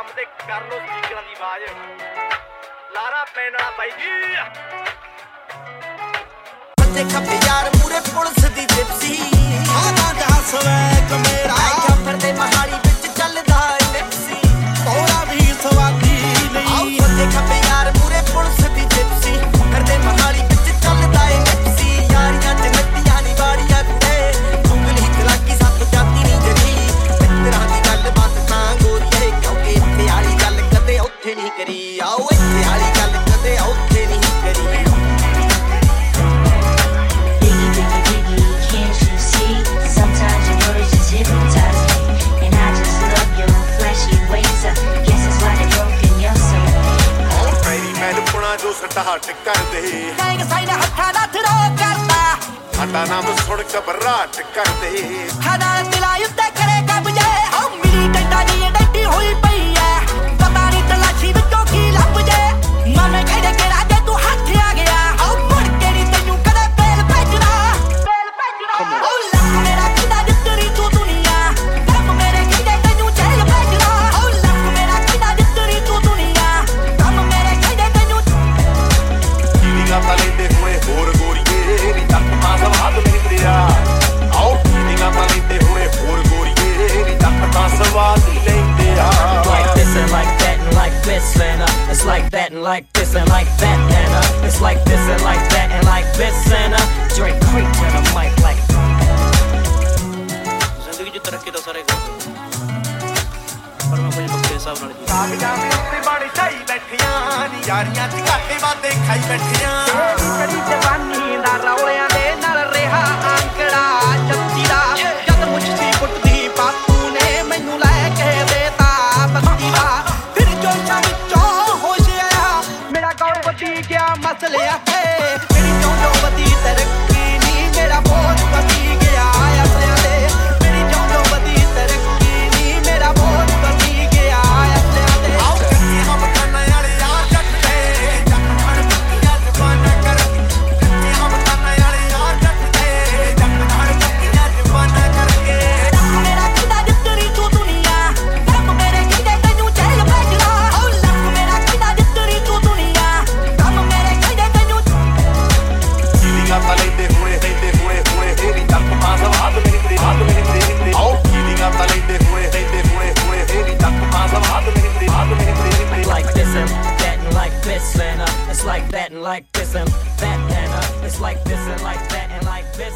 ਕੰਮ ਤੇ ਕਰ ਲੋ ਸਪੀਕਰਾਂ ਦੀ ਆਵਾਜ਼। ਲਾਰਾ ਪੈਣ ਵਾਲਾ ਬਾਈ ਜੀ। ਬੰਦੇ ਖੱਪ ਯਾਰ ਮੂਰੇ ਪੁਲਿਸ ਦੀ ਜਿਪਸੀ ਆਹ ਤਾਂ ਹੱਸਵੇ ਕਮੇਰਾ। ਨੂੰ ਸਟਾਹ ਕਰਦੇ ਗੈਂਗ ਸਾਈਨ ਹੱਥਾਂ ਦਾ ਥਰੋ ਕਰਦਾ ਸਾਡਾ ਨਾਮ ਸੁਣ ਘਬਰਾਟ ਕਰਦੇ ਹਦਾਂ ਦਿਲਾਂ ਉੱਤੇ ਕਰੇਗਾ ਬੁਝਾ and like this and like that and uh, it's like this and like that and like this and uh, Drake creep to the mic like. ਜ਼ਿੰਦਗੀ 'ਚ ਤਰੱਕੀ ਤਾਂ ਸਾਰੇ ਕਰਦੇ ਪਰ ਮੈਂ ਕੁਝ ਬੱਕੇ ਹਿਸਾਬ ਨਾਲ ਜੀ ਕਾਗਜ਼ਾਂ ਦੇ ਉੱਤੇ ਬਣ ਜਾਈ ਬੈਠੀਆਂ ਯਾਰੀਆਂ 'ਚ ਘਾਟੇ ਵਾਦੇ ਖਾਈ ਬੈਠੀਆਂ realidad. And like this and that and. Uh, it's like this and like that and like this.